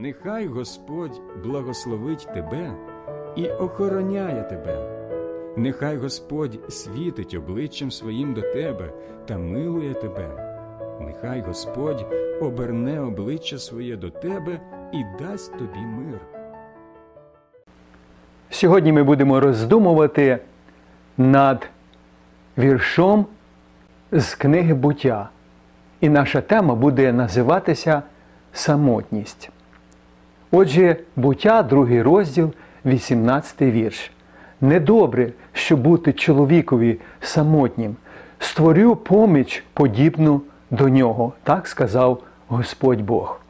Нехай Господь благословить тебе і охороняє тебе. Нехай Господь світить обличчям своїм до тебе та милує тебе. Нехай Господь оберне обличчя своє до тебе і дасть тобі мир. Сьогодні ми будемо роздумувати над віршом з книги буття. І наша тема буде називатися Самотність. Отже, буття, другий розділ, 18 вірш. Недобре, що бути чоловікові самотнім. Створю поміч подібну до нього, так сказав Господь Бог.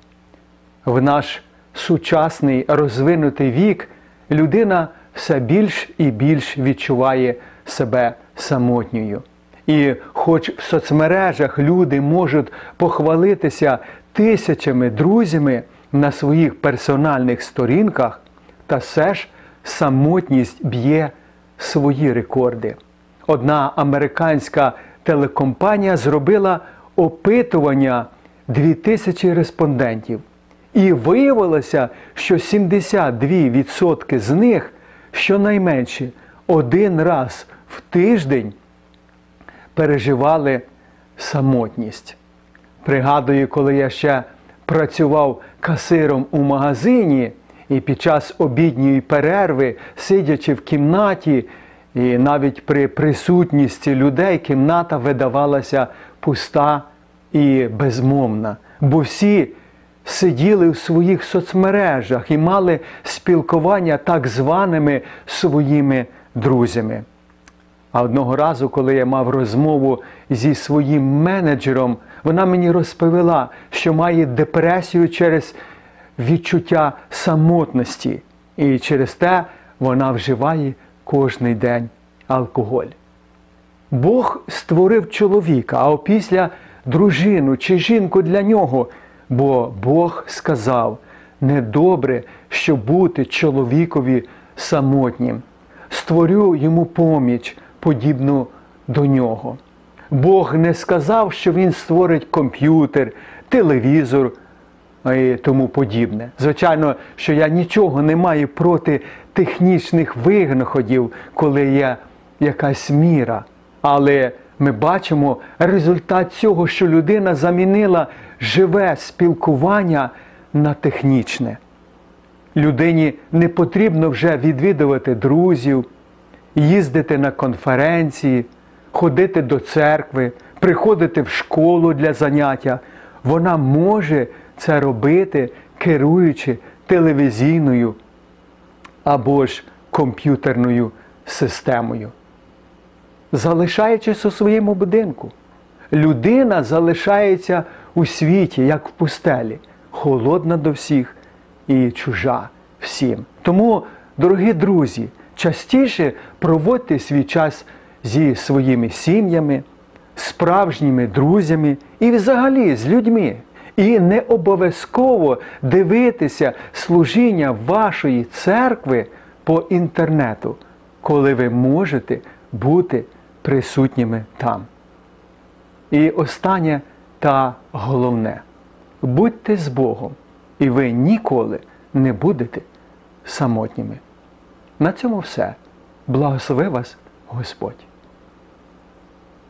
В наш сучасний розвинутий вік людина все більш і більш відчуває себе самотньою. І хоч в соцмережах люди можуть похвалитися тисячами друзями на своїх персональних сторінках, та все ж самотність б'є свої рекорди. Одна американська телекомпанія зробила опитування 2000 респондентів. І виявилося, що 72% з них щонайменше один раз в тиждень переживали самотність. Пригадую, коли я ще працював касиром у магазині, і під час обідньої перерви, сидячи в кімнаті, і навіть при присутності людей кімната видавалася пуста і безмовна, бо всі сиділи в своїх соцмережах і мали спілкування так званими своїми друзями. А одного разу, коли я мав розмову зі своїм менеджером, вона мені розповіла, що має депресію через відчуття самотності, і через те вона вживає кожний день алкоголь. Бог створив чоловіка, а опісля дружину чи жінку для нього, бо Бог сказав: недобре, що бути чоловікові самотнім. Створю йому поміч, подібну до нього. Бог не сказав, що Він створить комп'ютер, телевізор і тому подібне. Звичайно, що я нічого не маю проти технічних винаходів, коли є якась міра. Але ми бачимо результат цього, що людина замінила живе спілкування на технічне. Людині не потрібно вже відвідувати друзів, їздити на конференції, ходити до церкви, приходити в школу для заняття. Вона може це робити, керуючи телевізійною або ж комп'ютерною системою. Залишаючись у своєму будинку, людина залишається у світі, як в пустелі, холодна до всіх і чужа всім. Тому, дорогі друзі, частіше проводьте свій час зі своїми сім'ями, справжніми друзями і взагалі з людьми. І не обов'язково дивитися служіння вашої церкви по інтернету, коли ви можете бути присутніми там. І останнє та головне будьте з Богом, і ви ніколи не будете самотніми. На цьому все. Благослови вас Господь.